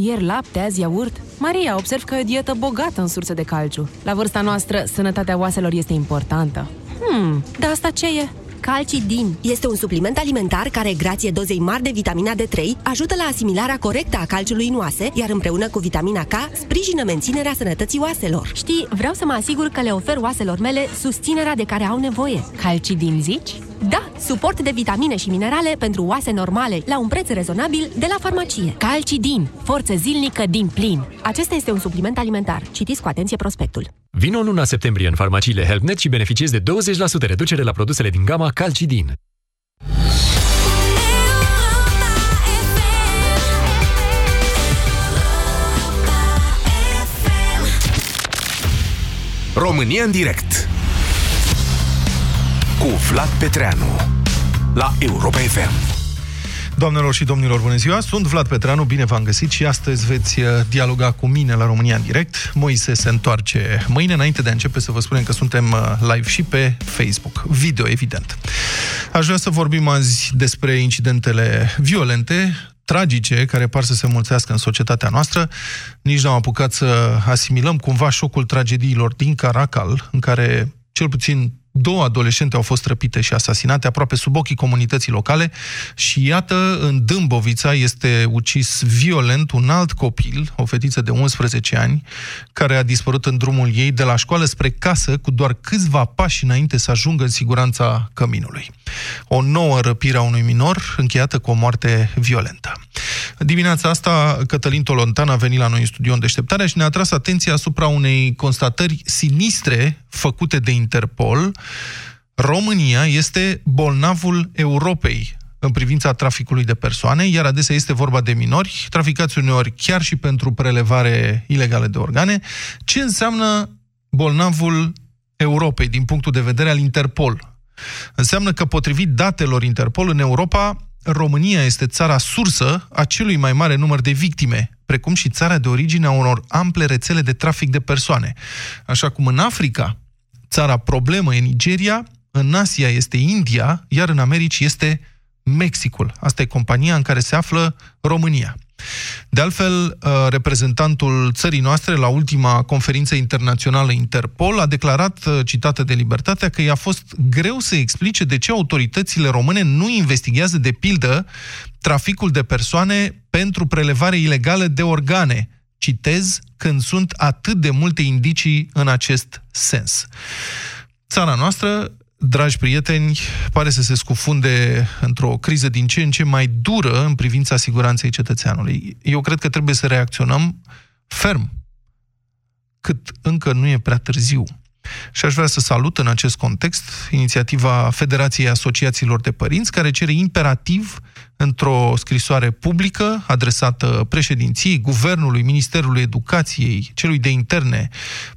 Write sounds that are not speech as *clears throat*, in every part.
Ieri lapte, azi iaurt. Maria, observ că e o dietă bogată în surse de calciu. La vârsta noastră, sănătatea oaselor este importantă. Hmm, dar asta ce e? Calcidin este un supliment alimentar care, grație dozei mari de vitamina D3, ajută la asimilarea corectă a calciului în oase, iar împreună cu vitamina K, sprijină menținerea sănătății oaselor. Știi, vreau să mă asigur că le ofer oaselor mele susținerea de care au nevoie. Calcidin, zici? Da, suport de vitamine și minerale pentru oase normale, la un preț rezonabil de la farmacie. Calcidin, forță zilnică din plin. Acesta este un supliment alimentar. Citiți cu atenție prospectul. Vino luna septembrie în farmaciile HelpNet și beneficiezi de 20% reducere la produsele din gama Calcidin. România în direct cu Vlad Petreanu la Europa FM. Doamnelor și domnilor, bună ziua! Sunt Vlad Petreanu, bine v-am găsit și astăzi veți uh, dialoga cu mine la România în direct. Moise se întoarce mâine. Înainte de a începe să vă spunem că suntem uh, live și pe Facebook. Video, evident. Aș vrea să vorbim azi despre incidentele violente, tragice, care par să se mulțească în societatea noastră. Nici n-am apucat să asimilăm cumva șocul tragediilor din Caracal, în care cel puțin două adolescente au fost răpite și asasinate aproape sub ochii comunității locale și iată, în Dâmbovița este ucis violent un alt copil, o fetiță de 11 ani, care a dispărut în drumul ei de la școală spre casă cu doar câțiva pași înainte să ajungă în siguranța căminului. O nouă răpire a unui minor încheiată cu o moarte violentă. Dimineața asta, Cătălin Tolontan a venit la noi în studio în deșteptarea și ne-a atras atenția asupra unei constatări sinistre făcute de Interpol. România este bolnavul Europei în privința traficului de persoane, iar adesea este vorba de minori, traficați uneori chiar și pentru prelevare ilegală de organe. Ce înseamnă bolnavul Europei din punctul de vedere al Interpol? Înseamnă că, potrivit datelor Interpol, în Europa România este țara sursă a celui mai mare număr de victime, precum și țara de origine a unor ample rețele de trafic de persoane. Așa cum în Africa, țara problemă e Nigeria, în Asia este India, iar în Americi este Mexicul. Asta e compania în care se află România. De altfel, uh, reprezentantul țării noastre la ultima conferință internațională Interpol a declarat, uh, citată de Libertatea, că i-a fost greu să explice de ce autoritățile române nu investigează, de pildă, traficul de persoane pentru prelevare ilegală de organe. Citez, când sunt atât de multe indicii în acest sens. Țara noastră dragi prieteni, pare să se scufunde într-o criză din ce în ce mai dură în privința siguranței cetățeanului. Eu cred că trebuie să reacționăm ferm, cât încă nu e prea târziu. Și aș vrea să salut în acest context inițiativa Federației Asociațiilor de Părinți, care cere imperativ într-o scrisoare publică adresată președinției, Guvernului, Ministerului Educației, celui de interne,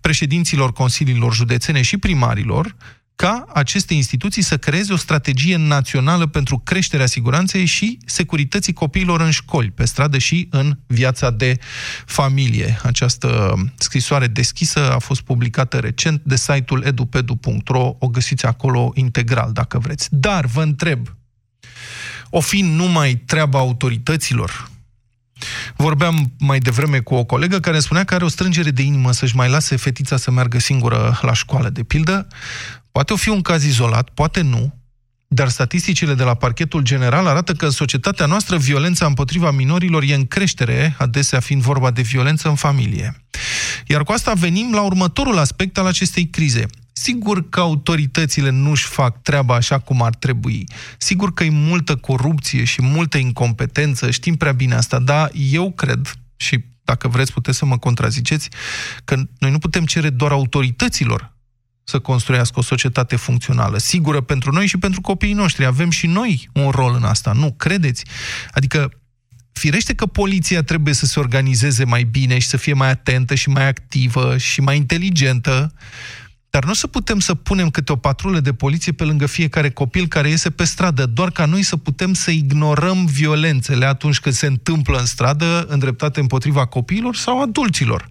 președinților consiliilor județene și primarilor, ca aceste instituții să creeze o strategie națională pentru creșterea siguranței și securității copiilor în școli, pe stradă și în viața de familie. Această scrisoare deschisă a fost publicată recent de site-ul edupedu.ro, o găsiți acolo integral, dacă vreți. Dar vă întreb, o fi numai treaba autorităților, Vorbeam mai devreme cu o colegă care spunea că are o strângere de inimă să-și mai lase fetița să meargă singură la școală, de pildă. Poate o fi un caz izolat, poate nu, dar statisticile de la parchetul general arată că în societatea noastră violența împotriva minorilor e în creștere, adesea fiind vorba de violență în familie. Iar cu asta venim la următorul aspect al acestei crize. Sigur că autoritățile nu-și fac treaba așa cum ar trebui. Sigur că e multă corupție și multă incompetență, știm prea bine asta, dar eu cred, și dacă vreți puteți să mă contraziceți, că noi nu putem cere doar autorităților să construiască o societate funcțională, sigură pentru noi și pentru copiii noștri. Avem și noi un rol în asta, nu? Credeți? Adică, firește că poliția trebuie să se organizeze mai bine și să fie mai atentă și mai activă și mai inteligentă, dar nu o să putem să punem câte o patrulă de poliție pe lângă fiecare copil care iese pe stradă, doar ca noi să putem să ignorăm violențele atunci când se întâmplă în stradă, îndreptate împotriva copiilor sau adulților.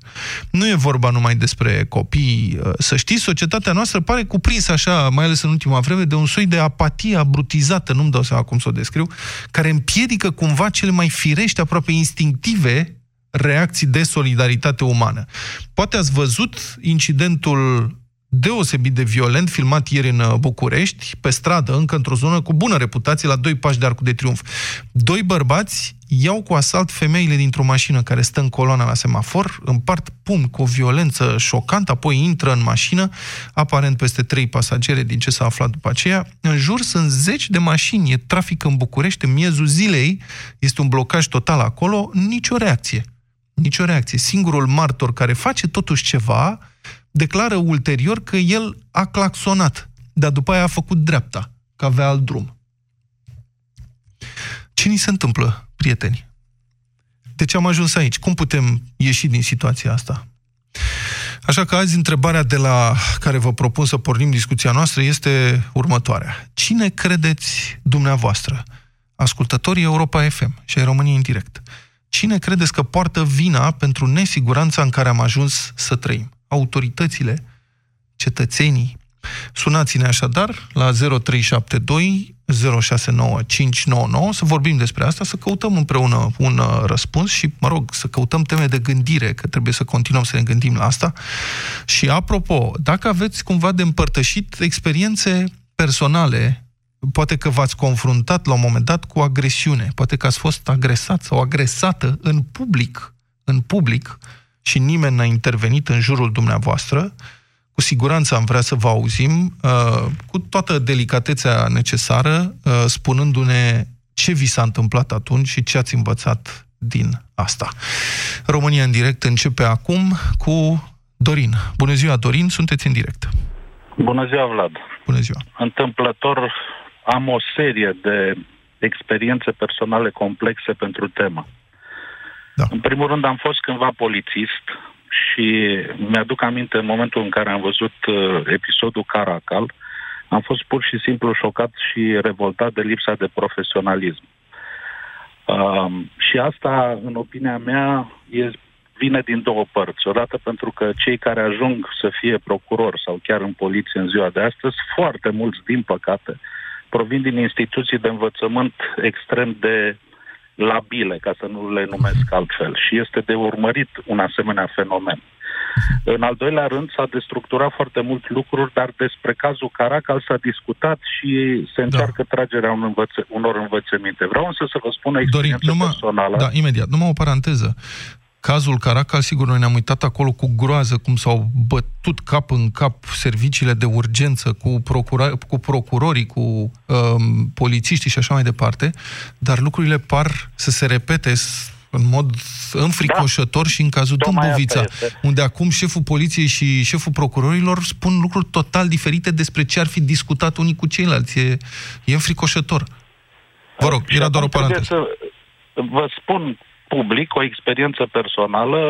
Nu e vorba numai despre copii. Să știți, societatea noastră pare cuprinsă așa, mai ales în ultima vreme, de un soi de apatie abrutizată, nu-mi dau seama cum să o descriu, care împiedică cumva cele mai firești, aproape instinctive, reacții de solidaritate umană. Poate ați văzut incidentul deosebit de violent, filmat ieri în uh, București, pe stradă, încă într-o zonă cu bună reputație, la doi pași de Arcul de Triunf. Doi bărbați iau cu asalt femeile dintr-o mașină care stă în coloana la semafor, împart pumn cu o violență șocantă, apoi intră în mașină, aparent peste trei pasagere, din ce s-a aflat după aceea. În jur sunt zeci de mașini, e trafic în București, în miezul zilei, este un blocaj total acolo, nicio reacție. Nicio reacție. Singurul martor care face totuși ceva declară ulterior că el a claxonat, dar după aia a făcut dreapta, că avea alt drum. Ce ni se întâmplă, prieteni? De ce am ajuns aici? Cum putem ieși din situația asta? Așa că azi întrebarea de la care vă propun să pornim discuția noastră este următoarea. Cine credeți dumneavoastră, ascultătorii Europa FM și ai României în direct, cine credeți că poartă vina pentru nesiguranța în care am ajuns să trăim? Autoritățile, cetățenii. Sunați-ne așadar la 0372 069599 să vorbim despre asta, să căutăm împreună un uh, răspuns și, mă rog, să căutăm teme de gândire, că trebuie să continuăm să ne gândim la asta. Și, apropo, dacă aveți cumva de împărtășit experiențe personale, poate că v-ați confruntat la un moment dat cu agresiune, poate că ați fost agresat sau agresată în public, în public, și nimeni n-a intervenit în jurul dumneavoastră, cu siguranță am vrea să vă auzim, uh, cu toată delicatețea necesară, uh, spunându-ne ce vi s-a întâmplat atunci și ce ați învățat din asta. România în direct începe acum cu Dorin. Bună ziua, Dorin, sunteți în direct. Bună ziua, Vlad. Bună ziua. Întâmplător am o serie de experiențe personale complexe pentru temă. Da. În primul rând am fost cândva polițist și mi-aduc aminte în momentul în care am văzut uh, episodul Caracal, am fost pur și simplu șocat și revoltat de lipsa de profesionalism. Uh, și asta, în opinia mea, e, vine din două părți. Odată pentru că cei care ajung să fie procurori sau chiar în poliție în ziua de astăzi, foarte mulți, din păcate, provin din instituții de învățământ extrem de labile, ca să nu le numesc altfel, și este de urmărit un asemenea fenomen. În al doilea rând, s-a destructurat foarte mult lucruri, dar despre cazul Caracal s-a discutat și se încearcă da. tragerea unor, învăț- unor învățăminte. Vreau însă să vă spun experiență Dorin, numai, personală. Da, imediat. Numai o paranteză. Cazul Caracal, sigur, noi ne-am uitat acolo cu groază cum s-au bătut cap în cap serviciile de urgență cu, procura- cu procurorii, cu um, polițiștii și așa mai departe, dar lucrurile par să se repete în mod înfricoșător da. și în cazul Dâmbovița, unde acum șeful poliției și șeful procurorilor spun lucruri total diferite despre ce ar fi discutat unii cu ceilalți. E, e înfricoșător. Vă rog, era doar o paranteză. Să vă spun public, o experiență personală.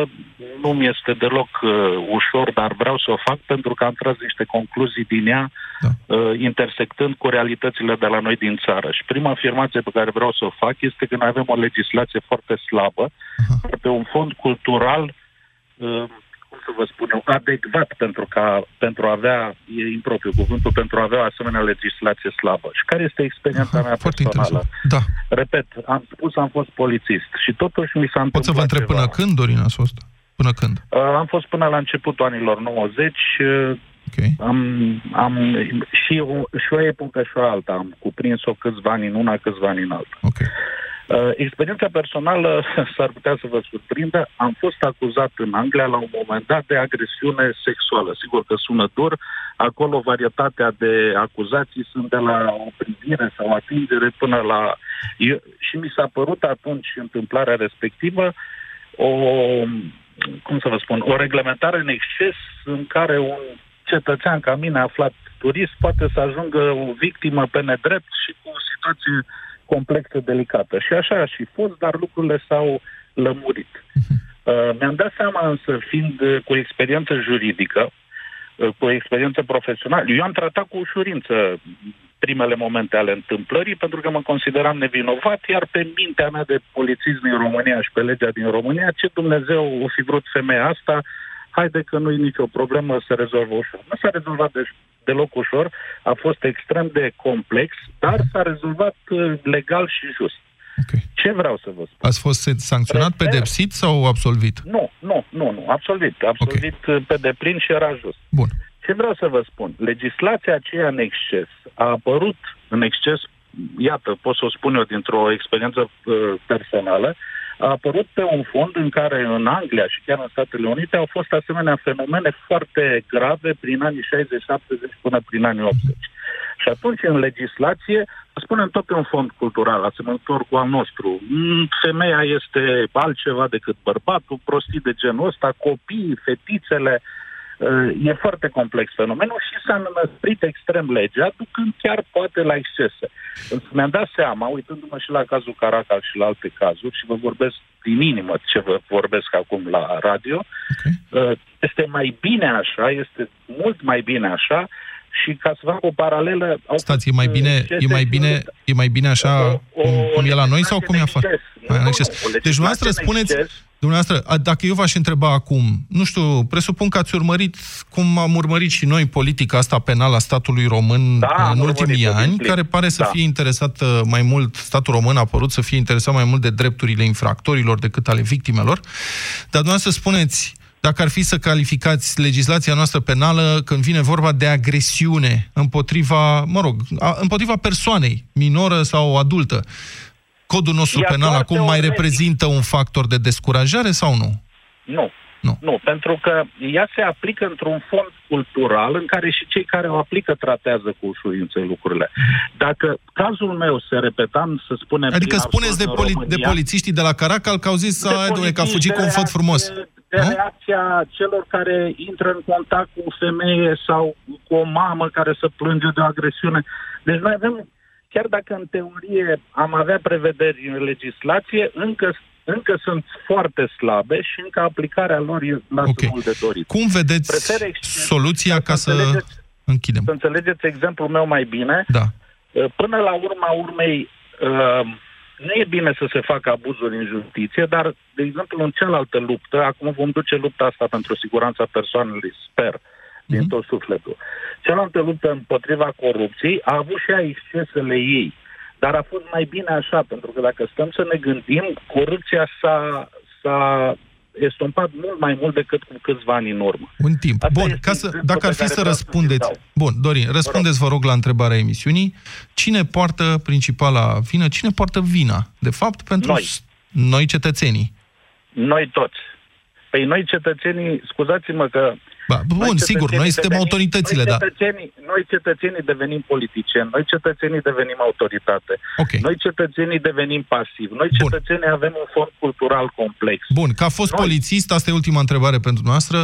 Nu mi este deloc uh, ușor, dar vreau să o fac pentru că am tras niște concluzii din ea, da. uh, intersectând cu realitățile de la noi din țară. Și prima afirmație pe care vreau să o fac este că noi avem o legislație foarte slabă, uh-huh. pe un fond cultural uh, să vă spun eu, adecvat pentru, ca, pentru a avea, e impropriu cuvântul, pentru a avea o asemenea legislație slabă. Și care este experiența Aha, mea personală? Da. Repet, am spus, am fost polițist și totuși mi s-a întâmplat Pot să vă întreb ceva. până când, Dorin, ați fost? Până când? Uh, am fost până la începutul anilor 90, uh, Okay. Am, am și, o, și o epocă și o alta. Am cuprins-o câțiva ani în una, câțiva ani în alta. Okay. Uh, experiența personală *laughs* s-ar putea să vă surprindă. Am fost acuzat în Anglia la un moment dat de agresiune sexuală. Sigur că sună dur. Acolo varietatea de acuzații sunt de la o privire sau atingere până la... Eu, și mi s-a părut atunci întâmplarea respectivă o, cum să vă spun, o reglementare în exces în care un cetățean ca mine aflat turist poate să ajungă o victimă pe nedrept și cu o situație complexă, delicată. Și așa a și fost, dar lucrurile s-au lămurit. Uh, mi-am dat seama însă, fiind uh, cu experiență juridică, uh, cu experiență profesională, eu am tratat cu ușurință primele momente ale întâmplării, pentru că mă consideram nevinovat, iar pe mintea mea de polițism din România și pe legea din România, ce Dumnezeu o fi vrut femeia asta, haide că nu e nicio problemă, se rezolvă ușor. Nu s-a rezolvat de, deloc ușor, a fost extrem de complex, dar s-a rezolvat uh, legal și just. Okay. Ce vreau să vă spun? Ați fost sancționat, Prefer... pedepsit sau absolvit? Nu, nu, nu, nu, absolvit. Absolvit okay. Uh, pe deplin și era just. Bun. Ce vreau să vă spun? Legislația aceea în exces a apărut în exces, iată, pot să o spun eu dintr-o experiență uh, personală, a apărut pe un fond în care în Anglia și chiar în Statele Unite au fost asemenea fenomene foarte grave prin anii 60-70 până prin anii 80. Și atunci, în legislație, spunem tot pe un fond cultural, asemănător cu al nostru. Mm, femeia este altceva decât bărbatul, prostii de genul ăsta, copiii, fetițele, E foarte complex fenomenul și s-a înăsprit extrem legea, ducând chiar poate la excese. Însă mi-am dat seama, uitându-mă și la cazul Caracal și la alte cazuri, și vă vorbesc din inimă ce vă vorbesc acum la radio, okay. este mai bine așa, este mult mai bine așa, și ca să fac o paralelă... Stați, e mai bine, e mai bine, e mai bine așa o, o, cum e la noi sau cum e afară? Deci, dumneavoastră spuneți, Dumneavoastră, dacă eu v-aș întreba acum, nu știu, presupun că ați urmărit, cum am urmărit și noi, politica asta penală a statului român da, în ultimii ani, care pare să da. fie interesat mai mult, statul român a părut să fie interesat mai mult de drepturile infractorilor decât ale victimelor. Dar dumneavoastră spuneți, dacă ar fi să calificați legislația noastră penală când vine vorba de agresiune împotriva, mă rog, împotriva persoanei, minoră sau adultă, codul nostru Ea penal acum mai reprezintă un factor de descurajare sau nu? Nu. Nu. nu, pentru că ea se aplică într-un fond cultural în care și cei care o aplică tratează cu ușurință lucrurile. Dacă cazul meu se repeta, să spunem... Adică spuneți de, poli- România, de polițiștii de la Caracal că au zis să că a fugit cu un făt frumos. De, de nu? reacția celor care intră în contact cu o femeie sau cu o mamă care să plânge de o agresiune. Deci noi avem chiar dacă în teorie am avea prevederi în legislație, încă încă sunt foarte slabe și încă aplicarea lor lasă okay. mult de dorit. Cum vedeți soluția ca să, să închidem? Să înțelegeți exemplul meu mai bine. Da. Uh, până la urma urmei, uh, nu e bine să se facă abuzuri în justiție, dar, de exemplu, în cealaltă luptă, acum vom duce lupta asta pentru siguranța persoanelor, sper, din mm-hmm. tot sufletul. Cealaltă luptă împotriva corupției a avut și ea excesele ei. Dar a fost mai bine așa, pentru că dacă stăm să ne gândim, corupția s-a, s-a estompat mult mai mult decât cu câțiva ani în urmă. Un timp. Asta Bun, ca să, dacă ar fi să răspundeți... Să Bun, Dorin, răspundeți, vă rog, la întrebarea emisiunii. Cine poartă principala vină? Cine poartă vina, de fapt, pentru noi, noi cetățenii? Noi toți. Păi noi cetățenii, scuzați-mă că Ba, bun, noi sigur, noi suntem devenim, autoritățile, noi cetățenii, da. Noi cetățenii devenim politicieni, noi cetățenii devenim autoritate, okay. noi cetățenii devenim pasivi, noi cetățenii bun. avem un fond cultural complex. Bun, ca fost noi... polițist, asta e ultima întrebare pentru noastră,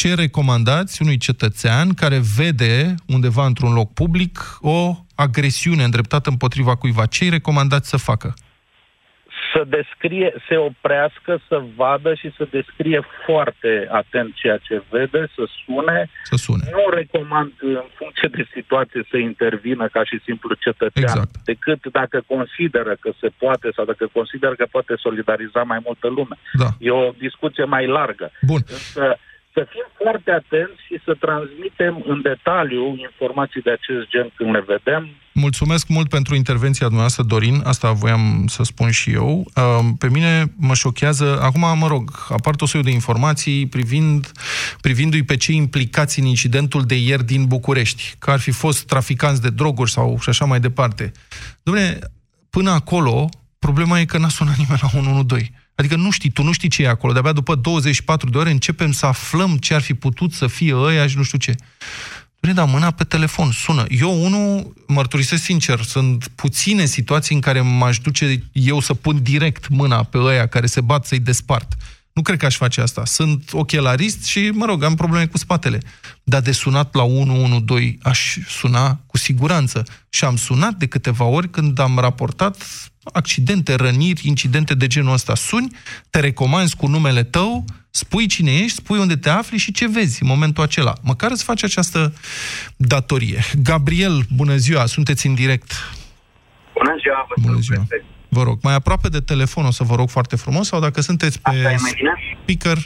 ce recomandați unui cetățean care vede undeva într-un loc public o agresiune îndreptată împotriva cuiva? Ce-i recomandați să facă? Să descrie, se oprească, să vadă și să descrie foarte atent ceea ce vede, să sune. Să sune. Nu recomand în funcție de situație să intervină ca și simplu cetățean, exact. decât dacă consideră că se poate sau dacă consideră că poate solidariza mai multă lume. Da. E o discuție mai largă. Bun. Însă să fim foarte atenți și să transmitem în detaliu informații de acest gen când le vedem. Mulțumesc mult pentru intervenția dumneavoastră, Dorin. Asta voiam să spun și eu. Pe mine mă șochează, acum, mă rog, apar o soiul de informații privind, privindu-i pe cei implicați în incidentul de ieri din București, că ar fi fost traficanți de droguri sau și așa mai departe. Dom'le, până acolo, problema e că n-a sunat nimeni la 112. Adică nu știi, tu nu știi ce e acolo. De-abia după 24 de ore începem să aflăm ce ar fi putut să fie ăia și nu știu ce. Doamne, da mâna pe telefon, sună. Eu, unul, mărturisesc sincer, sunt puține situații în care m-aș duce eu să pun direct mâna pe ăia care se bat să-i despart. Nu cred că aș face asta. Sunt ochelarist și, mă rog, am probleme cu spatele. Dar de sunat la 112 aș suna cu siguranță. Și am sunat de câteva ori când am raportat accidente, răniri, incidente de genul ăsta. Suni, te recomanzi cu numele tău, spui cine ești, spui unde te afli și ce vezi în momentul acela. Măcar îți faci această datorie. Gabriel, bună ziua, sunteți în direct. Bună ziua, vă Bună ziua. Vă rog, mai aproape de telefon o să vă rog foarte frumos, sau dacă sunteți pe speaker,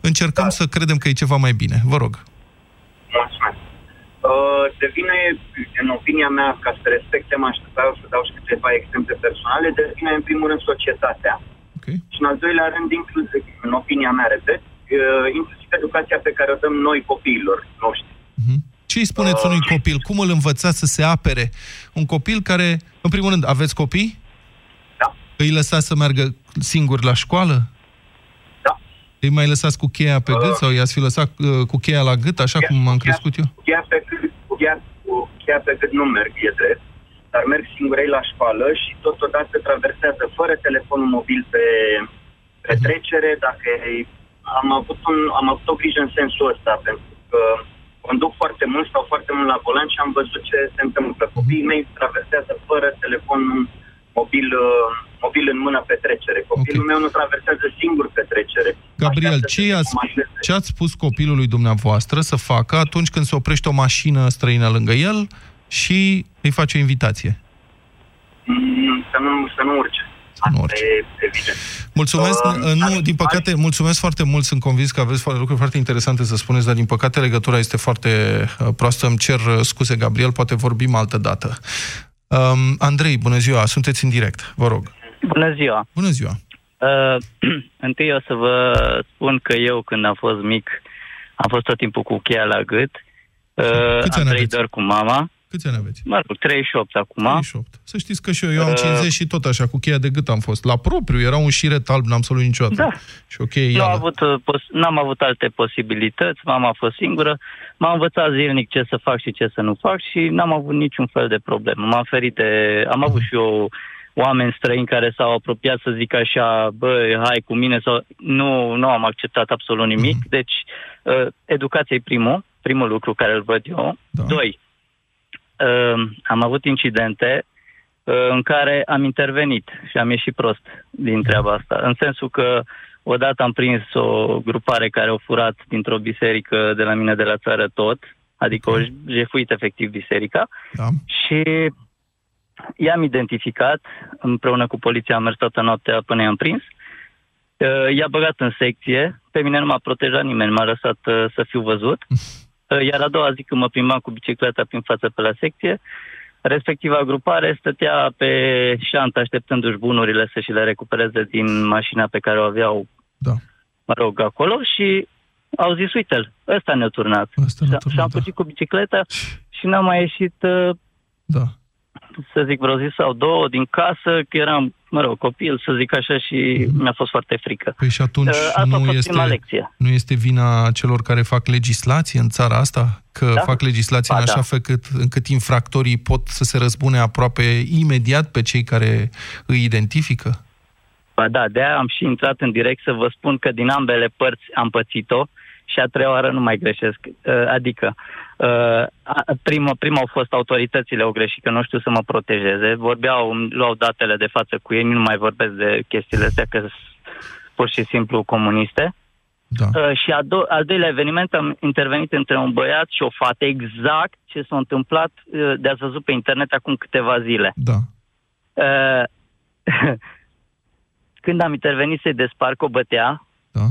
încercăm da. să credem că e ceva mai bine. Vă rog. Mulțumesc. Uh, devine, în opinia mea, ca să respecte, mă așteptau să dau și câteva exemple personale, devine în primul rând societatea. Okay. Și în al doilea rând, inclusiv, în opinia mea, repet, uh, inclusiv educația pe care o dăm noi copiilor noștri. Uh-huh. Ce îi spuneți uh, unui copil? Cum îl învățați să se apere? Un copil care, în primul rând, aveți copii? Da. Îi lăsați să meargă singur la școală? Îi mai lăsați cu cheia pe gât sau i-ați fi lăsat uh, cu cheia la gât, așa cheia, cum am crescut eu? Cheia pe gât, cu cheia, cu cheia pe gât nu merg, e drept, dar merg singurei la școală și totodată traversează fără telefonul mobil pe petrecere, mhm. dacă am avut, un, am avut o grijă în sensul ăsta, pentru că conduc foarte mult, stau foarte mult la volan și am văzut ce se întâmplă. Copiii mei traversează fără telefon mobil uh, mobil în mână petrecere. Copilul okay. meu nu traversează singur petrecere. Gabriel, ce, ați, ce ați spus copilului dumneavoastră să facă atunci când se oprește o mașină străină lângă el și îi face o invitație? Mm, să nu, să nu urce. Să nu urce. Mulțumesc. Uh, nu, din păcate, mulțumesc foarte mult. Sunt convins că aveți lucruri foarte interesante să spuneți, dar din păcate legătura este foarte uh, proastă. Îmi cer uh, scuze, Gabriel, poate vorbim altă dată. Um, Andrei, bună ziua, sunteți în direct, vă rog. Bună ziua! Bună ziua! Uh, *clears throat* întâi o să vă spun că eu, când am fost mic, am fost tot timpul cu cheia la gât. Uh, Câți am trăit doar cu mama. Câți ani aveți? Mă rog, 38 acum. 38. Să știți că și eu, eu am 50 uh, și tot așa, cu cheia de gât am fost. La propriu, era un șiret alb, n-am să niciodată. Da. Și ok, nu am avut, uh, pos- n-am avut alte posibilități, mama a fost singură, m-a învățat zilnic ce să fac și ce să nu fac și n-am avut niciun fel de problemă. M-am ferit de... Am avut și eu oameni străini care s-au apropiat să zic așa, bă, hai cu mine sau... Nu, nu am acceptat absolut nimic. Mm-hmm. Deci, uh, educația e primul, primul lucru care îl văd eu. Da. Doi, uh, am avut incidente uh, în care am intervenit și am ieșit prost din treaba asta. În sensul că odată am prins o grupare care au furat dintr-o biserică de la mine de la țară tot, adică okay. au jefuit efectiv biserica da. și i-am identificat, împreună cu poliția am mers toată noaptea până i-am prins, uh, i-a băgat în secție, pe mine nu m-a protejat nimeni, m-a lăsat uh, să fiu văzut, uh, *laughs* iar a doua zi când mă plimbam cu bicicleta prin față pe la secție, respectiva grupare stătea pe șantă așteptându-și bunurile să și le recupereze din mașina pe care o aveau, da. mă rog, acolo și au zis, uite-l, ăsta ne-a turnat. Ăsta ne-a turnat și am da. cu bicicleta și n-am mai ieșit da să zic, vreo zi sau două din casă, că eram, mă rog, copil, să zic așa, și mm. mi-a fost foarte frică. Păi și atunci uh, nu, este, lecție. nu este vina celor care fac legislație în țara asta? Că da? fac legislație ba, în așa da. fel cât, încât infractorii pot să se răzbune aproape imediat pe cei care îi identifică? Ba da, de-aia am și intrat în direct să vă spun că din ambele părți am pățit-o și a treia oară nu mai greșesc. Uh, adică, uh, prima, prima au fost autoritățile au greșit, că nu știu să mă protejeze. Vorbeau, luau datele de față cu ei, nu mai vorbesc de chestiile astea, că sunt pur și simplu comuniste. Da. Uh, și a do- al doilea eveniment am intervenit între un băiat și o fată, exact ce s-a întâmplat, uh, de ați văzut pe internet acum câteva zile. Da. Uh, *laughs* când am intervenit să-i desparc o bătea, da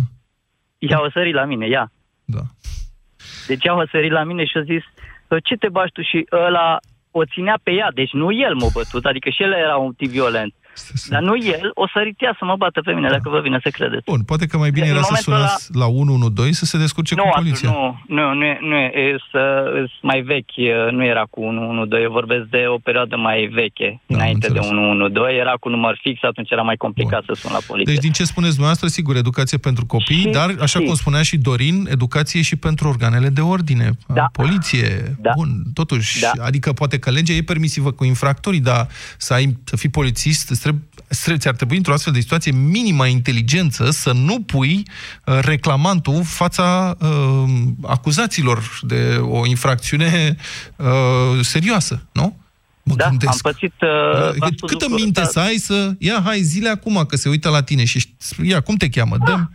ea o sări la mine, ia. Da. Deci au sărit la mine și a zis, "Ă, ce te bași tu? Și ăla o ținea pe ea, deci nu el m-a bătut, adică și el era un tip violent. Dar nu el, o sărit ea să mă bată pe mine, da. dacă vă vine să credeți. Bun, poate că mai bine În era să momentul sunați la 112 să se descurce nu, cu atunci poliția. nu, nu, nu, e- nu e, e să, e mai vechi, e, nu era cu 112, eu vorbesc de o perioadă mai veche, Da, înainte am de înțeles. 112, era cu număr fix, atunci era mai complicat să sun la poliție. Deci din ce spuneți dumneavoastră, sigur, educație pentru copii, Și- dar, așa și- cum spunea și Dorin, educație și pentru organele de ordine, Da. poliție. Da. Bun, totuși, Da. adică poate că legea e permisivă cu infractorii, dar să, ai, să fii polițist, îți trebuie, îți trebuie- ți-ar trebui într-o astfel de situație minima inteligență să nu pui uh, reclamantul în fața uh, acuzaților de o infracțiune uh, serioasă, nu? Mă da, am gândesc. pățit... Uh, Uh, v-am cât- spus Câtă lucrul minte ăsta. să ai să... Ia, hai, zile acum, că se uită la tine și... ști- Ia, cum te cheamă? Da. Dăm...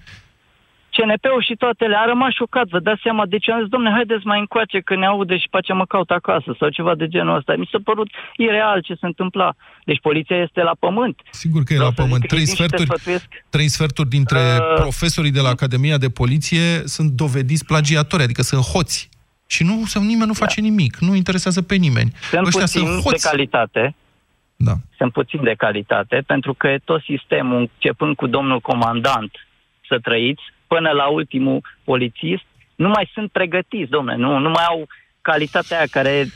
CNP-ul și toate le a rămas șocat, vă dați seama, deci am zis, domne, haideți mai încoace că ne aude și pe aceea mă caut acasă sau ceva de genul ăsta. Mi s-a părut ireal ce se întâmpla. Deci poliția este la pământ. Sigur că e Vreau la să zic pământ. că Trei exist și te sferturi, sfătuiesc. trei sferturi dintre Uh, profesorii de la Academia de Poliție sunt dovediți plagiatori, adică sunt hoți. Și nu, sau nimeni nu face nimic, nu interesează pe nimeni. Sunt Ăștia puțin sunt de hoți. calitate, Da. sunt puțin de calitate, pentru că e tot sistemul, începând cu domnul comandant, să trăiți, până la ultimul polițist, nu mai sunt pregătiți, domnule, nu, nu mai au calitatea aia care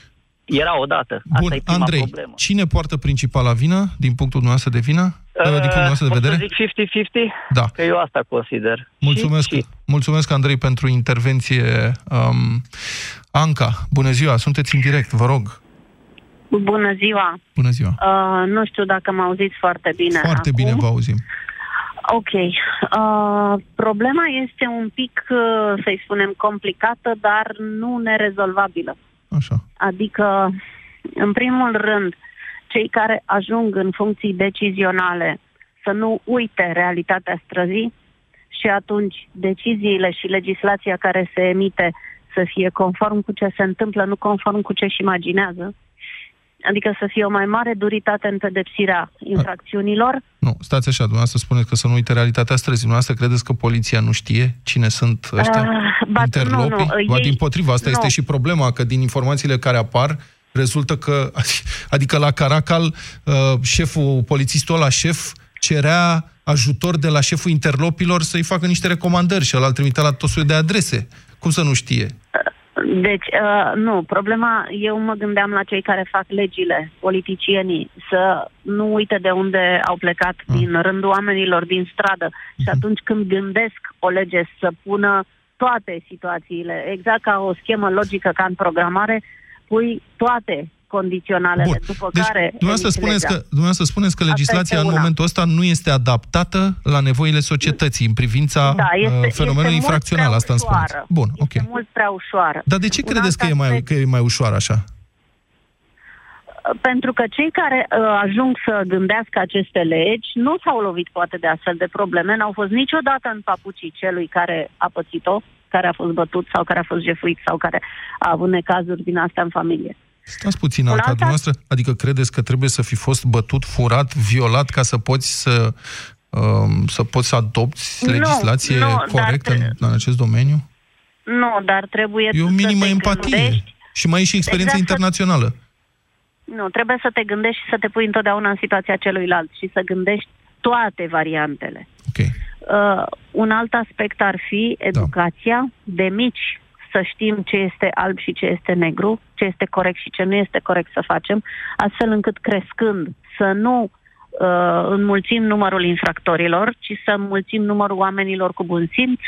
era odată. Asta Bun, e prima Andrei, problemă. cine poartă principala vină, din punctul dumneavoastră de vină? Uh, din punctul dumneavoastră de pot vedere? să zic 50-50? Da. Că eu asta consider. Mulțumesc, Și, și. mulțumesc, Andrei, pentru intervenție. Um, Anca, bună ziua, sunteți în direct, vă rog. Bună ziua! Bună ziua. Uh, nu știu dacă mă auziți foarte bine. Foarte acum. bine vă auzim. Ok. Uh, problema este un pic, uh, să-i spunem, complicată, dar nu nerezolvabilă. Așa. Adică, în primul rând, cei care ajung în funcții decizionale să nu uite realitatea străzii și atunci deciziile și legislația care se emite să fie conform cu ce se întâmplă, nu conform cu ce își imaginează. Adică să fie o mai mare duritate în pedepsirea infracțiunilor. Nu, stați așa, dumneavoastră spuneți că să nu uite realitatea străzii. Dumneavoastră credeți că poliția nu știe cine sunt ăștia? Ah, ba, interlopii? nu, nu, Ba, ei- din potriva, asta nu. este și problema, că din informațiile care apar, rezultă că, *laughs* adică la Caracal, uh, șeful, polițistul ăla șef, cerea ajutor de la șeful interlopilor să-i facă niște recomandări și ăla îl trimitea la tot soiul de adrese. Cum să nu știe? Deci, uh, nu, problema, eu mă gândeam la cei care fac legile, politicienii, să nu uite de unde au plecat Ah. din rândul oamenilor din stradă și Mhm. atunci când gândesc o lege să pună toate situațiile, exact ca o schemă logică ca în programare, pui toate condiționalele, Bun. după Deci, care dumneavoastră emiți spuneți, legea. că, dumneavoastră spuneți că Asta legislația este în una. momentul ăsta nu este adaptată la nevoile societății în privința Da, este, uh, fenomenului este infracțional, mult asta îmi prea spuneți. ușoară. Bun, ok. Este mult prea ușoară. Dar de ce Un credeți alt că e, mai, aspect- că e mai ușor așa? Pentru că cei care uh, ajung să gândească aceste legi nu s-au lovit poate de astfel de probleme, n-au fost niciodată în papucii celui care a pățit-o, care a fost bătut sau care a fost jefuit sau care a avut necazuri din astea în familie. Stați puțin, Un Alca, alt dumneavoastră, adică credeți că trebuie să fi fost bătut, furat, violat ca să poți să, um, să poți să adopți Nu, legislație nu, dar corectă tre- în, în acest domeniu? Nu, dar trebuie E o să minimă te empatie. gândești. Și mai e și experiența Exact, să- internațională. Nu, trebuie să te gândești și să te pui întotdeauna în situația celuilalt și să gândești toate variantele. Ok. Uh, un alt aspect ar fi educația de mici, să știm ce este alb și ce este negru, ce este corect și ce nu este corect să facem, astfel încât crescând să nu uh, înmulțim numărul infractorilor, ci să înmulțim numărul oamenilor cu bun simț,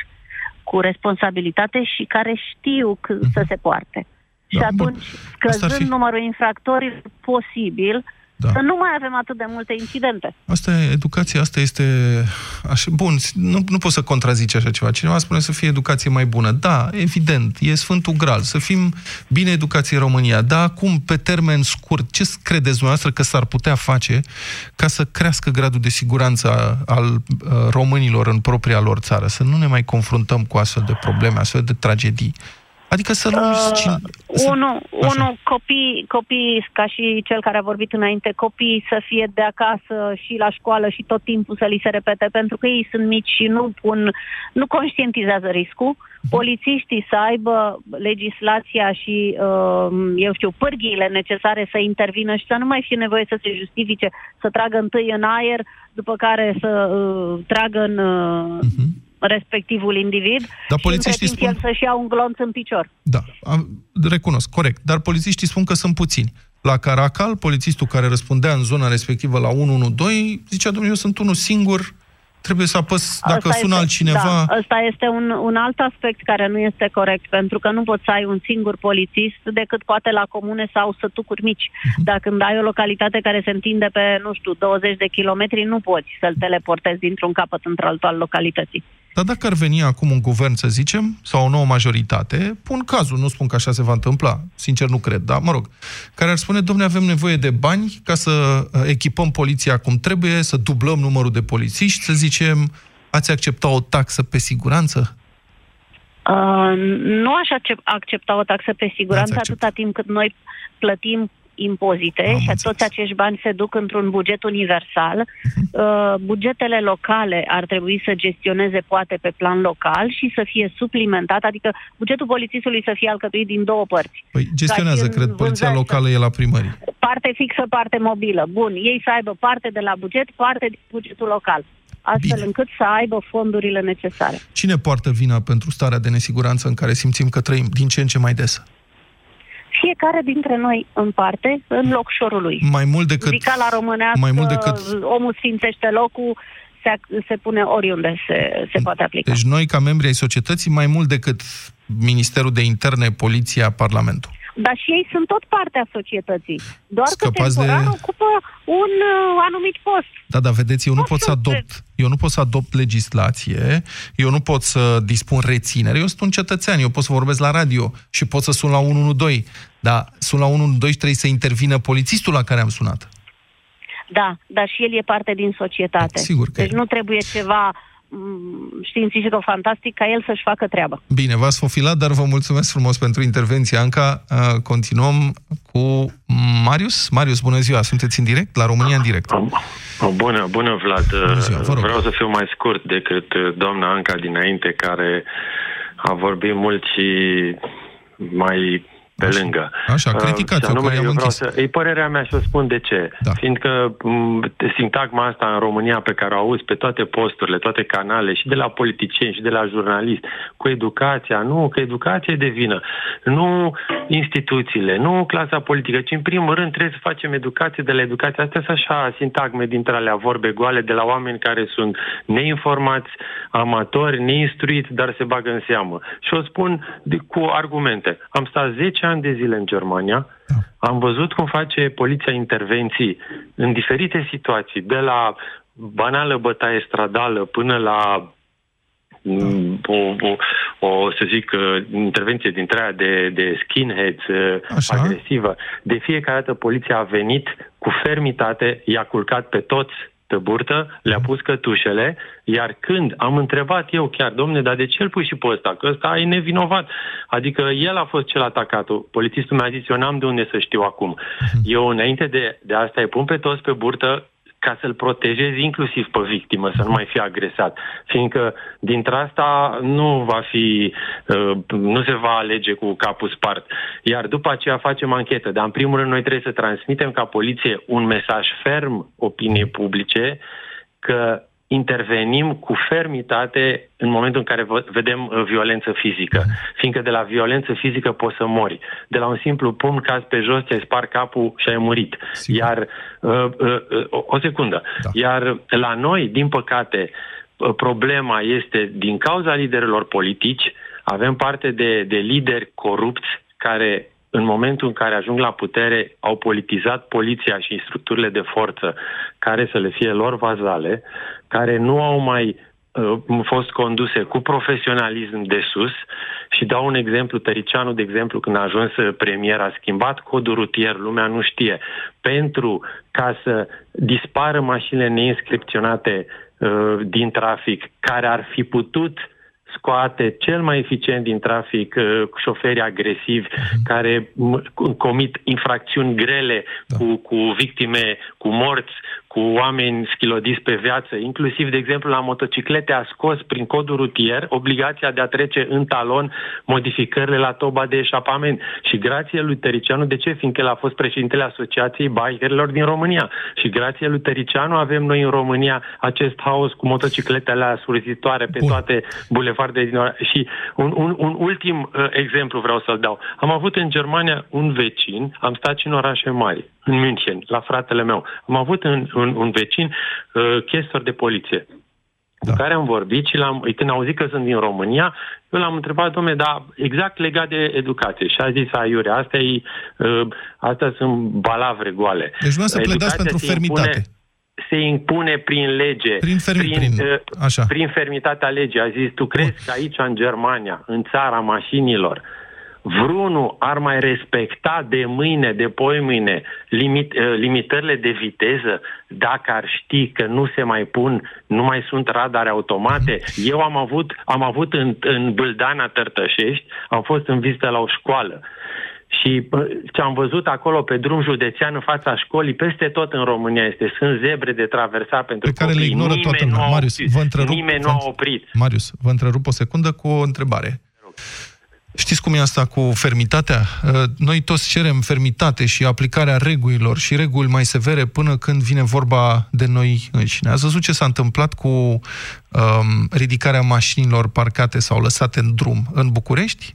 cu responsabilitate și care știu când să se poarte. Și Da, bun. atunci, Asta ar scăzând fi- numărul infractorilor posibil, Da. să nu mai avem atât de multe incidente. Asta e, educația asta este... Așa, bun, nu, nu poți să contrazici așa ceva. Cineva spune să fie educație mai bună. Da, evident, e Sfântul Gral. Să fim bine educați în România. Dar acum, pe termen scurt, ce credeți dumneavoastră că s-ar putea face ca să crească gradul de siguranță a- al uh, românilor în propria lor țară? Să nu ne mai confruntăm cu astfel de probleme, astfel de tragedii. Adică să nu... Uh, unu, unu copii, copii, ca și cel care a vorbit înainte, copii să fie de acasă și la școală și tot timpul să li se repete, pentru că ei sunt mici și nu pun, nu conștientizează riscul. Polițiștii să aibă legislația și, uh, eu știu, pârghiile necesare să intervină și să nu mai fie nevoie să se justifice, să tragă întâi în aer, după care să uh, tragă în... Uh, uh-huh respectivul individ Dar și polițiștii spun... el să-și ia un glonț în picior. Da, am, recunosc, corect. Dar polițiștii spun că sunt puțini. La Caracal, polițistul care răspundea în zona respectivă la 112 zicea, domnule, eu sunt unul singur, trebuie să apăs dacă asta sună este, altcineva. Da, ăsta este un, un alt aspect care nu este corect, pentru că nu poți să ai un singur polițist decât poate la comune sau sătucuri mici. Uh-huh. Dacă când ai o localitate care se întinde pe, nu știu, 20 de kilometri, nu poți să-l teleportezi dintr-un capăt într-altul al localității. Dar dacă ar veni acum un guvern, să zicem, sau o nouă majoritate, pun cazul, nu spun că așa se va întâmpla, sincer nu cred, dar mă rog, care ar spune, domne, avem nevoie de bani ca să uh, echipăm poliția cum trebuie, să dublăm numărul de polițiști, să zicem, ați accepta o taxă pe siguranță? Uh, nu aș accepta o taxă pe siguranță atâta timp cât noi plătim impozite Am și înțeles. toți acești bani se duc într-un buget universal. *laughs* Uh, bugetele locale ar trebui să gestioneze poate pe plan local și să fie suplimentat, adică bugetul polițistului să fie alcătuit din două părți. Păi gestionează, cred, poliția locală e la primărie. Parte fixă, parte mobilă. Bun, ei să aibă parte de la buget, parte din bugetul local astfel Bine. încât să aibă fondurile necesare. Cine poartă vina pentru starea de nesiguranță în care simțim că trăim din ce în ce mai des? Fiecare dintre noi în parte, în locșorul lui. Mai mult decât... Zica la românească, mai mult decât... omul sfințește locul, se, se pune oriunde se, se poate aplica. Deci noi, ca membri ai societății, mai mult decât Ministerul de Interne, Poliția, Parlamentul. Dar și ei sunt tot parte a societății. Doar Scăpați că temporar de... ocupă un uh, anumit post. Da, dar vedeți, eu nu, nu pot să adopt, eu nu pot să adopt legislație, eu nu pot să dispun reținere, eu sunt un cetățean, eu pot să vorbesc la radio și pot să sun la 112, dar sun la 112 trebuie să intervină polițistul la care am sunat. Da, dar și el e parte din societate. Sigur că deci e. nu trebuie ceva Mm, științifico-fantastic ca el să-și facă treaba. Bine, v-ați fofilat, dar vă mulțumesc frumos pentru intervenție, Anca. Uh, continuăm cu Marius. Marius, bună ziua, sunteți în direct? La România în direct. Bună, bună Vlad. Bună ziua, vă rog. Vreau să fiu mai scurt decât uh, doamna Anca dinainte, care a vorbit mult și mai pe Așa. lângă. Așa, uh, criticați uh, anume, eu vreau să, E părerea mea și o spun de ce. Da. Fiindcă m- sintagma asta în România pe care o auzi pe toate posturile, toate canale, și de la politicieni, și de la jurnaliști, cu educația, nu, că educația e de vină. Nu instituțiile, nu clasa politică, ci în primul rând trebuie să facem educație de la educație. Astea sunt așa sintagme dintre alea vorbe goale de la oameni care sunt neinformați, amatori, neinstruiți, dar se bagă în seamă. Și o spun de, cu argumente. Am stat 10 ani de zile în Germania, da. am văzut cum face poliția intervenții în diferite situații, de la banală bătaie stradală până la mm, o, o, o, să zic, uh, intervenție dintre aia de, de skinheads uh, Așa. agresivă. De fiecare dată poliția a venit cu fermitate, i-a culcat pe toți pe burtă, le-a pus cătușele, iar când am întrebat eu chiar, domne, dar de ce îl pui și pe ăsta? Că ăsta e nevinovat. Adică el a fost cel atacat. Polițistul mi-a zis, eu n-am de unde să știu acum. Mhm. Eu, înainte de, de asta, îi pun pe toți pe burtă, ca să-l protejezi inclusiv pe victimă, să nu mai fie agresat. Fiindcă dintre asta nu va fi, uh, nu se va alege cu capul spart. Iar după aceea facem anchetă. Dar în primul rând noi trebuie să transmitem ca poliție un mesaj ferm opiniei publice că intervenim cu fermitate în momentul în care vedem uh, violență fizică. Mhm. Fiindcă de la violență fizică poți să mori. De la un simplu pumn caz pe jos, ți-ai spart capul și ai murit. Sigur. Iar, uh, uh, uh, o secundă, da. iar la noi, din păcate, uh, problema este din cauza liderilor politici, avem parte de, de lideri corupți care în momentul în care ajung la putere, au politizat poliția și structurile de forță care să le fie lor vazale, care nu au mai uh, fost conduse cu profesionalism de sus. Și dau un exemplu, Tăricianu, de exemplu, când a ajuns premier, a schimbat codul rutier, lumea nu știe, pentru ca să dispară mașinile neinscripționate uh, din trafic, care ar fi putut scoate cel mai eficient din trafic uh, șoferii agresivi uh-huh. care comit infracțiuni grele da. cu, cu victime, cu morți, cu oameni schilodiți pe viață, inclusiv, de exemplu, la motociclete a scos prin codul rutier obligația de a trece în talon modificările la toba de eșapament. Și grație lui Tericianu, de ce? Fiindcă el a fost președintele Asociației Bikerilor din România. Și grație lui Tericianu avem noi în România acest haos cu motocicletele surzitoare pe Bun. toate bulevardele din oraș. Și un, un, un ultim uh, exemplu vreau să-l dau. Am avut în Germania un vecin, am stat și în orașe mari, în München, la fratele meu. Am avut un, un, un vecin uh, chestor de poliție da. cu care am vorbit și l-am, când au zis că sunt din România, eu l-am întrebat, domnule, dar exact legat de educație. Și a zis, aiure, astea, e, uh, astea sunt balavre goale. Deci nu să pledați pentru fermitate. Impune, se impune prin lege, prin, fermi, prin, prin, uh, așa. prin fermitatea legii. A zis, tu crezi Bun. că aici, în Germania, în țara mașinilor, vreunul ar mai respecta de mâine, de poimâine, limit, uh, limitările de viteză dacă ar ști că nu se mai pun, nu mai sunt radare automate. Eu am avut, am avut în, în Bâldana Tărtășești, am fost în vizită la o școală și ce am văzut acolo pe drum județean în fața școlii, peste tot în România este. Sunt zebre de traversat pentru pe care copii. le ignoră nimeni toată lumea. Marius, vă întrerup, nimeni nu a oprit. Marius, vă întrerup o secundă cu o întrebare. Știți cum e asta cu fermitatea? Uh, noi toți cerem fermitate și aplicarea regulilor și reguli mai severe până când vine vorba de noi înșine. Ați văzut ce s-a întâmplat cu um, ridicarea mașinilor parcate sau lăsate în drum în București?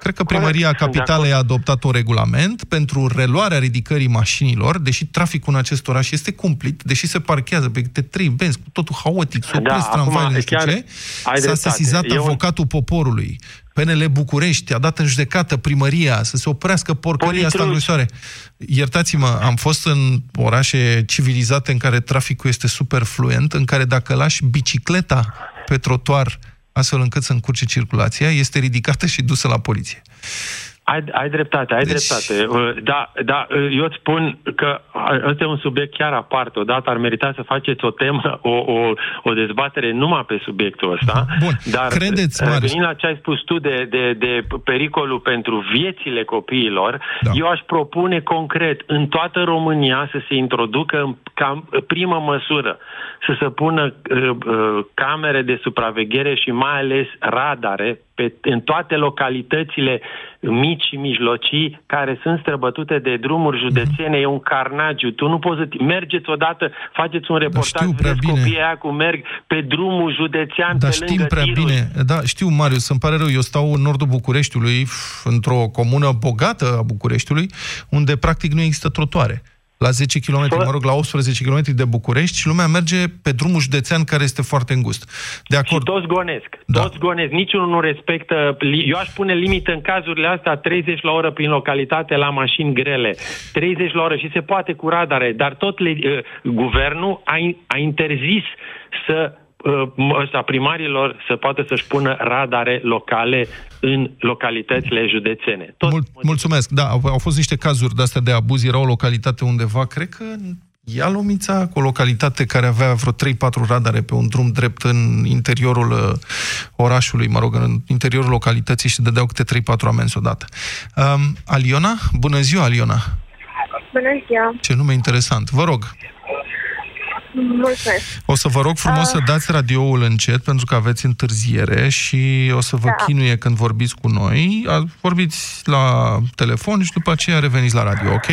Cred că primăria capitalei a adoptat un regulament pentru reluarea ridicării mașinilor, deși traficul în acest oraș este cumplit, deși se parchează pe câte trei benzi, cu totul haotic, se opresc da, tramvaiele, nu știu ce, s-a sesizat Eu... avocatul poporului. PNL București a dat în judecată primăria să se oprească porcăria asta îngrosoare. Iertați-mă, am fost în orașe civilizate în care traficul este super fluent, în care dacă lași bicicleta pe trotuar astfel încât să încurce circulația, este ridicată și dusă la poliție. Ai, ai dreptate, ai deci... dreptate. Uh, da, da, uh, eu îți spun că ăsta e un subiect chiar aparte. Odată ar merita să faceți o temă, o, o, o dezbatere numai pe subiectul ăsta. Bun, Dar credeți, uh, Venind la ce ai spus tu de, de, de pericolul pentru viețile copiilor, da. eu aș propune concret în toată România să se introducă ca primă măsură să se pună uh, uh, camere de supraveghere și mai ales radare pe, în toate localitățile mici și mijlocii care sunt străbătute de drumuri județene, mm-hmm. e un carnagiu. Tu nu poți să... Mergeți odată, faceți un reportaj, da, vedeți copiii aia cum merg pe drumul județean da, pe știm lângă prea tiruri. bine. Da, știu, Marius, îmi pare rău. Eu stau în nordul Bucureștiului, într-o comună bogată a Bucureștiului, unde practic nu există trotuare la 10 km, mă rog, la 18 km de București și lumea merge pe drumul județean care este foarte îngust. De acord. Și toți gonesc. Da. Toți gonesc. Niciunul nu respectă... Eu aș pune limită în cazurile astea 30 la oră prin localitate la mașini grele. 30 la oră și se poate cu radare. Dar tot le, uh, guvernul a, a interzis să ăsta, primarilor să poată să-și pună radare locale în localitățile județene. Tot Mul- mulțumesc. Da, au, au fost niște cazuri de astea de abuz. Era o localitate undeva, cred că Ialomița, cu o localitate care avea vreo 3-4 radare pe un drum drept în interiorul uh, orașului, mă rog, în interiorul localității și dădeau câte 3-4 amenzi odată. Um, Aliona? Bună ziua, Aliona! Bună ziua! Ce nume interesant! Vă rog! Mulțumesc. O să vă rog frumos uh, să dați radioul încet, pentru că aveți întârziere și o să vă da. chinuie când vorbiți cu noi. Vorbiți la telefon și după aceea reveniți la radio, ok?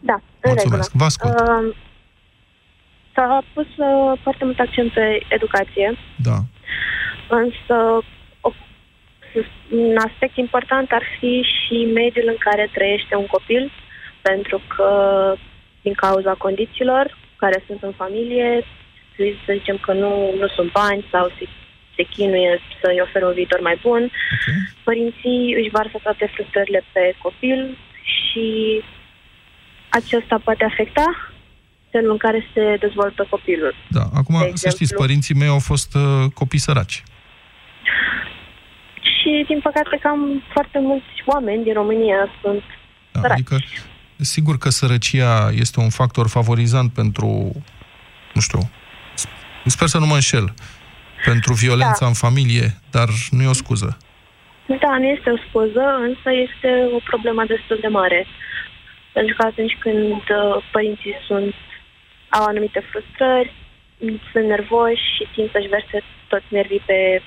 Da, Mulțumesc. Vă ascult. Uh, s-a pus uh, foarte mult accent pe educație. Da. Însă o, un aspect important ar fi și mediul în care trăiește un copil, pentru că din cauza condițiilor care sunt în familie, să zicem că nu, nu sunt bani sau se, se chinuie să-i oferă un viitor mai bun. Okay. Părinții își varsă toate frustrările pe copil și acesta poate afecta felul în care se dezvoltă copilul. Da, acum de să știți, părinții mei au fost uh, copii săraci. Și, din păcate, cam foarte mulți oameni din România sunt da, săraci. Adică Sigur că sărăcia este un factor favorizant pentru, nu știu, sper să nu mă înșel, pentru violența da. în familie, dar nu e o scuză. Da, nu este o scuză, însă este o problemă destul de mare. Pentru că atunci când uh, părinții sunt, au anumite frustrări, sunt nervoși și tind să-și verse toți nervii pe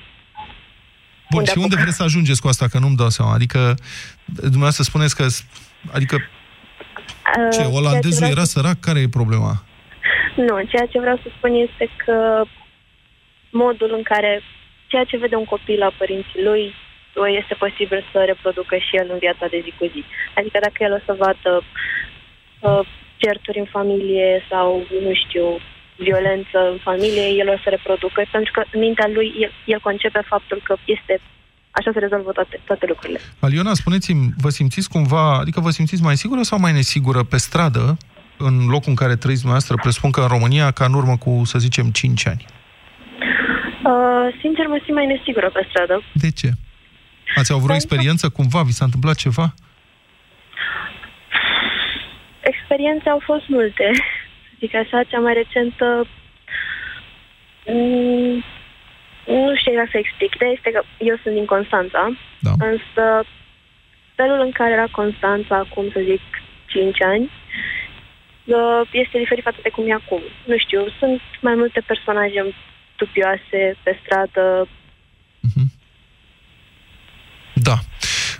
Bun, și unde vreți să ajungeți cu asta, că nu-mi dau seama? Adică, dumneavoastră spuneți că... Adică, ce, uh, olandezul era sărac? Care e problema? Nu, ceea ce vreau să spun este că modul în care ceea ce vede un copil la părinții lui este posibil să reproducă și el în viața de zi cu zi. Adică dacă el o să vadă uh, certuri în familie sau, nu știu, violență în familie, el o să reproducă, pentru că în mintea lui el, el concepe faptul că este așa se rezolvă toate, toate lucrurile. Aliona, spuneți-mi, vă simțiți cumva, adică vă simțiți mai sigură sau mai nesigură pe stradă, în locul în care trăiți dumneavoastră, presupun că în România, ca în urmă cu, să zicem, 5 ani? Uh, sincer, mă simt mai nesigură pe stradă. De ce? Ați avut o experiență cumva? Vi s-a întâmplat ceva? Experiențe au fost multe. Zic așa, cea mai recentă... Mm, nu știu exact să explic. Ideea este că eu sunt din Constanța, da. însă felul în care era Constanța acum, să zic, 5 ani, uh, este diferit față de cum e acum. Nu știu, sunt mai multe personaje dubioase pe stradă. Uh-huh. Da.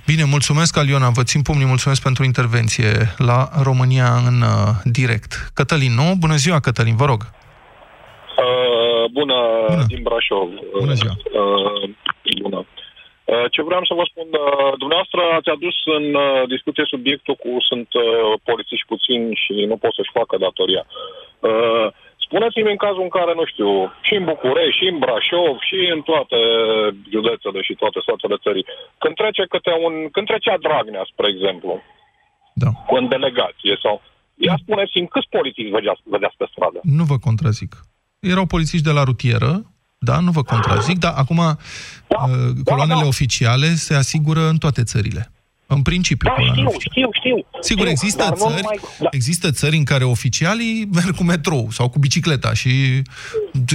Bine, mulțumesc, Aliona, vă țin pumnii, mulțumesc pentru intervenție la România în uh, direct. Cătălin, nu? Bună ziua, Cătălin, vă rog. Uh, bună, bună, din Brașov. Bună ziua. Uh, bună. Uh, ce vreau să vă spun, uh, dumneavoastră ați adus în uh, discuție subiectul cu sunt uh, polițiști puțini și nu pot să-și facă datoria. Uh, Spuneți-mi în cazul în care, nu știu, și în București, și în Brașov, și în toate județele și toate statele țării, când trece câte un, când trecea Dragnea, spre exemplu, da. în delegație sau... Ia spuneți-mi câți polițiști vedeați, vedeați pe stradă? Nu vă contrazic. Erau polițiști de la rutieră, da, nu vă contrazic, dar acum da, uh, coloanele da, da. oficiale se asigură în toate țările. În principiu. Da, știu, știu, știu. Sigur, știu, există, țări, numai, da. există țări în care oficialii *laughs* merg cu metrou sau cu bicicleta și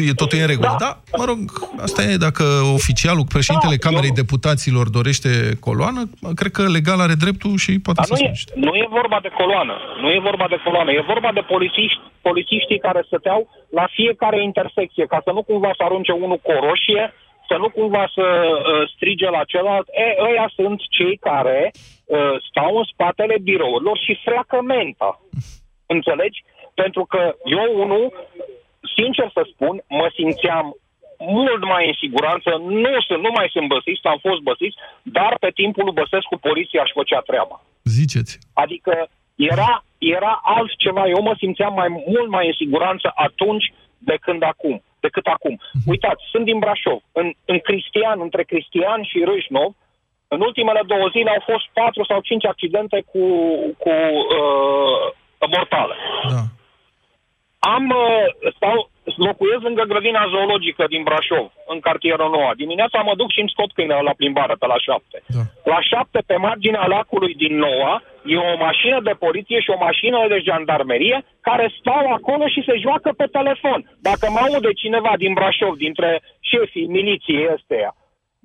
e totul în regulă. Da. da, mă rog, asta e dacă oficialul, președintele da, Camerei eu... Deputaților dorește coloană, cred că legal are dreptul și poate Dar să nu e, nu e vorba de coloană, nu e vorba de coloană, e vorba de polițiști, polițiștii care stăteau la fiecare intersecție, ca să nu cumva să arunce unul cu o roșie să nu cumva să uh, strige la celălalt, e, ăia sunt cei care uh, stau în spatele birourilor și freacă menta. Înțelegi? Pentru că eu, unul, sincer să spun, mă simțeam mult mai în siguranță, nu, sunt, nu mai sunt băsist, am fost băsist, dar pe timpul lui Băsescu poliția își făcea treaba. Ziceți. Adică era, era altceva, eu mă simțeam mai mult mai în siguranță atunci de când acum decât acum. Mhm. Uitați, sunt din Brașov. În, în Cristian, între Cristian și Râșnov, în ultimele două zile au fost patru sau cinci accidente cu, cu uh, mortale. Da. Am, uh, stau, locuiesc lângă grădina zoologică din Brașov, în cartierul Noua. Dimineața mă duc și îmi scot câinele la plimbare pe la șapte. Da. La șapte, pe marginea lacului din Noua, e o mașină de poliție și o mașină de jandarmerie care stau acolo și se joacă pe telefon. Dacă mă aude cineva din Brașov, dintre șefii miliției ăsteia,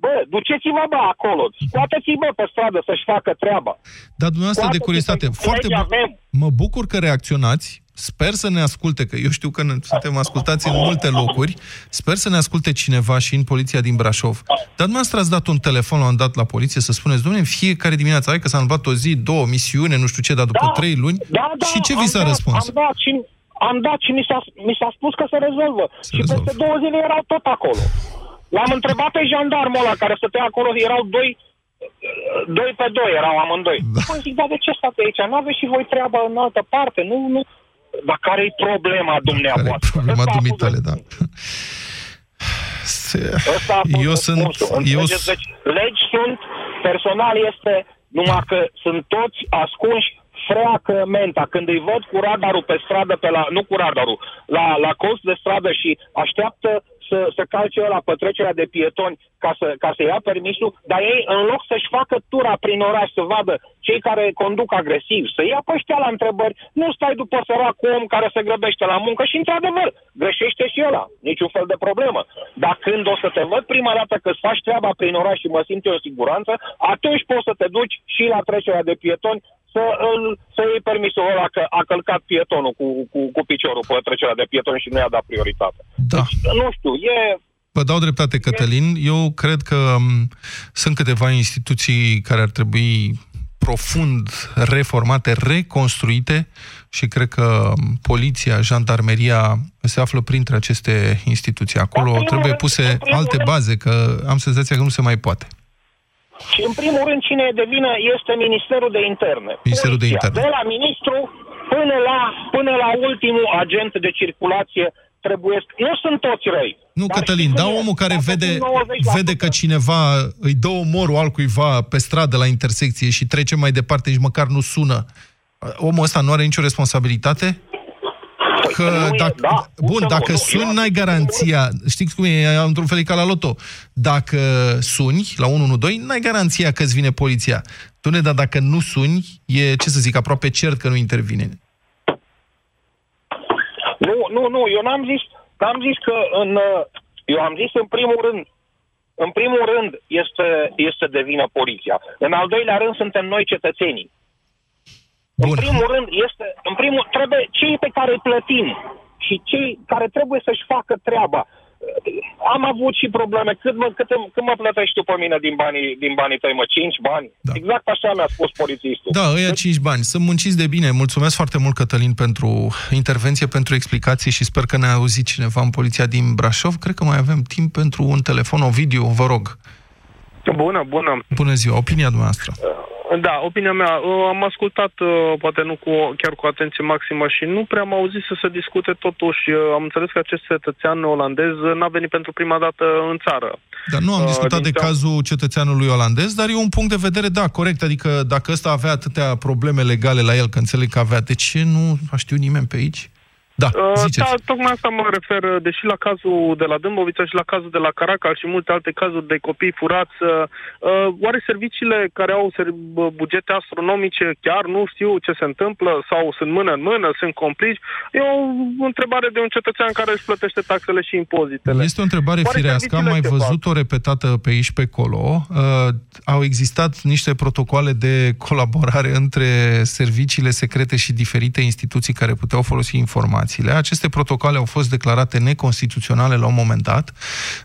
Bă, duceți-vă, bă, acolo, scoateți-vă pe stradă să-și facă treaba. Dar dumneavoastră de curiozitate, foarte bu- mă bucur că reacționați, Sper să ne asculte, că eu știu că suntem ascultați în multe locuri, sper să ne asculte cineva și în poliția din Brașov. Dar dumneavoastră ați dat un telefon la un dat la poliție să spuneți, domnule, în fiecare dimineață, hai că s-a întâmplat o zi, două, misiune, nu știu ce, dar după da, trei luni. Da, da, și ce vi s-a dat, răspuns? Am dat și, am dat și mi s-a, mi s-a spus că se rezolvă. Se și rezolvă. peste două zile erau tot acolo. L-am întrebat pe jandarmul ăla care stătea acolo, erau doi doi pe doi erau amândoi. Da. Păi zic, dar de ce stați aici? Nu aveți și voi treabă în altă parte? Nu, nu, dar care e problema dumneavoastră? Care e problema dumitale, da. Eu sunt... Eu... Deci, legi sunt, personal este, numai că sunt toți ascunși freacă menta. Când îi văd cu radarul pe stradă, pe la, nu cu radarul, la, la cost de stradă și așteaptă să, să calce la petrecerea de pietoni ca să, ca să ia permisul, dar ei, în loc să-și facă tura prin oraș, să vadă cei care conduc agresiv, să ia pe ăștia la întrebări, nu stai după săracul om care se grăbește la muncă și, într-adevăr, greșește și ăla, niciun fel de problemă. Dar când o să te văd prima dată că îți faci treaba prin oraș și mă simt eu în siguranță, atunci poți să te duci și la trecerea de pietoni să, îl, să iei permisul ăla că a călcat pietonul cu, cu, cu piciorul pe trecerea de pietoni și nu i-a dat prioritate. Da. Deci, nu știu, e... Vă dau dreptate, Cătălin. Eu cred că m, sunt câteva instituții care ar trebui profund reformate, reconstruite și cred că poliția, jandarmeria se află printre aceste instituții. Acolo trebuie puse alte baze, că am senzația că nu se mai poate. Și în primul rând, cine e de vină este Ministerul de Interne. Ministerul de Interne. De la ministru până la, până la ultimul agent de circulație trebuie... Nu sunt toți răi. Nu, Cătălin, dar omul care vede, vede că cineva îi dă omorul altcuiva pe stradă la intersecție și trece mai departe, nici măcar nu sună, omul ăsta nu are nicio responsabilitate? Că dacă, da, bun, dacă nu, suni, n-ai garanția, știți cum e, într-un fel e ca la loto, dacă suni la 112, n-ai garanția că îți vine poliția. ne dar dacă nu suni, e, ce să zic, aproape cert că nu intervine. Nu, nu, nu, eu n-am zis, n-am zis că în, eu am zis în primul rând, în primul rând este, este de vină poliția. În al doilea rând suntem noi cetățenii. Bun. În primul rând, este, în primul, trebuie cei pe care îi plătim și cei care trebuie să-și facă treaba. Am avut și probleme. Cât mă, cât, cât mă plătești tu pe mine din banii, din banii tăi, mă? 5 bani? Da. Exact așa mi-a spus polițistul. Da, ăia 5 bani. Să munciți de bine. Mulțumesc foarte mult, Cătălin, pentru intervenție, pentru explicații și sper că ne-a auzit cineva în poliția din Brașov. Cred că mai avem timp pentru un telefon, o video, vă rog. Bună, bună. Bună ziua, opinia dumneavoastră. Uh da, opinia mea. Uh, am ascultat, uh, poate nu cu, chiar cu atenție maximă și nu prea am auzit să se discute totuși. Uh, am înțeles că acest cetățean olandez n-a venit pentru prima dată în țară. Dar nu am discutat de cazul cetățeanului olandez, dar e un punct de vedere, da, corect. Adică dacă ăsta avea atâtea probleme legale la el, că înțeleg că avea, de ce nu a știut nimeni pe aici? Da, uh, ziceți. Da, tocmai asta mă refer, deși la cazul de la Dâmbovița și la cazul de la Caracal și multe alte cazuri de copii furați, uh, uh, oare serviciile care au bugete astronomice chiar nu știu ce se întâmplă sau sunt mână în mână, sunt complici? E o întrebare de un cetățean care își plătește taxele și impozitele. Este o întrebare oare firească, am mai văzut-o repetată pe aici pe acolo. Uh, au existat niște protocoale de colaborare între serviciile secrete și diferite instituții care puteau folosi informații informațiile. Aceste protocoale au fost declarate neconstituționale la un moment dat.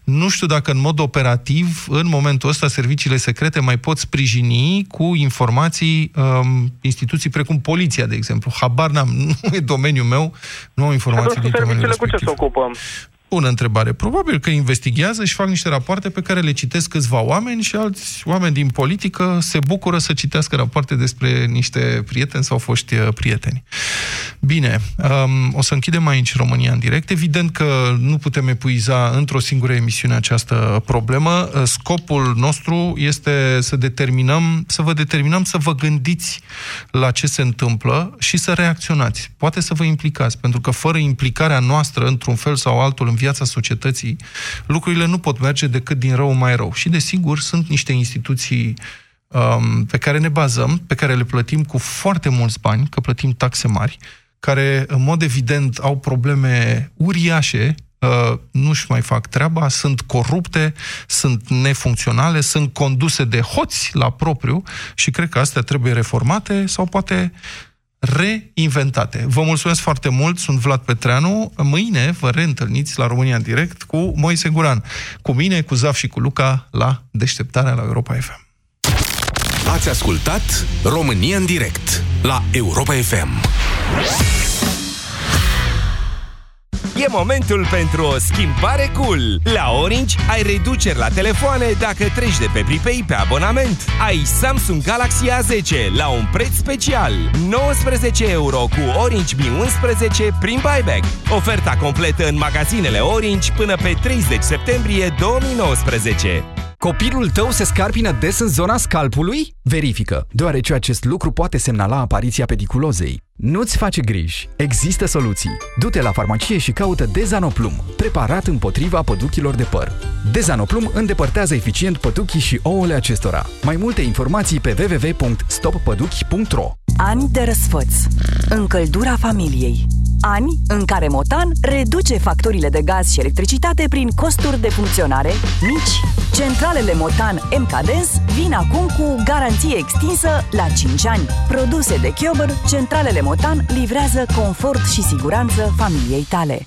Nu știu dacă în mod operativ, în momentul ăsta, serviciile secrete mai pot sprijini cu informații um, instituții precum poliția, de exemplu. Habar n-am, *laughs* nu e domeniul meu, nu am informații din domeniul respectiv. cu ce se ocupă? Bună întrebare. Probabil că investigează și fac niște rapoarte pe care le citesc câțiva oameni și alți oameni din politică se bucură să citească rapoarte despre niște prieteni sau foști uh, prieteni. Bine, um, o să închidem aici România în direct. Evident că nu putem epuiza într-o singură emisiune această problemă. Uh, scopul nostru este să determinăm, să vă determinăm să vă gândiți la ce se întâmplă și să reacționați. Poate să vă implicați, pentru că fără implicarea noastră într-un fel sau altul în viața societății, lucrurile nu pot merge decât din rău mai rău. Și, desigur, sunt niște instituții um, pe care ne bazăm, pe care le plătim cu foarte mulți bani, că plătim taxe mari, care, în mod evident, au probleme uriașe, uh, nu-și mai fac treaba, sunt corupte, sunt nefuncționale, sunt conduse de hoți la propriu și cred că astea trebuie reformate sau poate reinventate. Vă mulțumesc foarte mult, sunt Vlad Petreanu. Mâine vă reîntâlniți la România în direct cu Moise Guran. Cu mine, cu Zaf și cu Luca la Deșteptarea la Europa FM. Ați ascultat România în direct la Europa FM. E momentul pentru o schimbare cool. La Orange ai reduceri la telefoane dacă treci de pe Pripei pe abonament. Ai Samsung Galaxy A10 la un preț special. 19 euro cu Orange Mi 11 prin buyback. Oferta completă în magazinele Orange până pe 30 septembrie 2019. Copilul tău se scarpină des în zona scalpului? Verifică, deoarece acest lucru poate semnala apariția pediculozei. Nu-ți face griji. Există soluții. Du-te la farmacie și caută Dezanoplum, preparat împotriva păduchilor de păr. Dezanoplum îndepărtează eficient păduchii și ouăle acestora. Mai multe informații pe www.stoppăduchi.ro Ani de răsfăț. Încăldura familiei. Ani în care Motan reduce facturile de gaz și electricitate prin costuri de funcționare mici. Centralele Motan MKDens vin acum cu garanție extinsă la 5 ani. Produse de Chiober, centralele Motan livrează confort și siguranță familiei tale.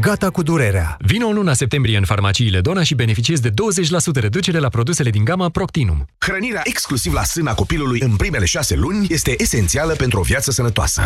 Gata cu durerea! Vino în luna septembrie în farmaciile Dona și beneficiezi de 20% reducere la produsele din gama Proctinum. Hrănirea exclusiv la sâna copilului în primele șase luni este esențială pentru o viață sănătoasă.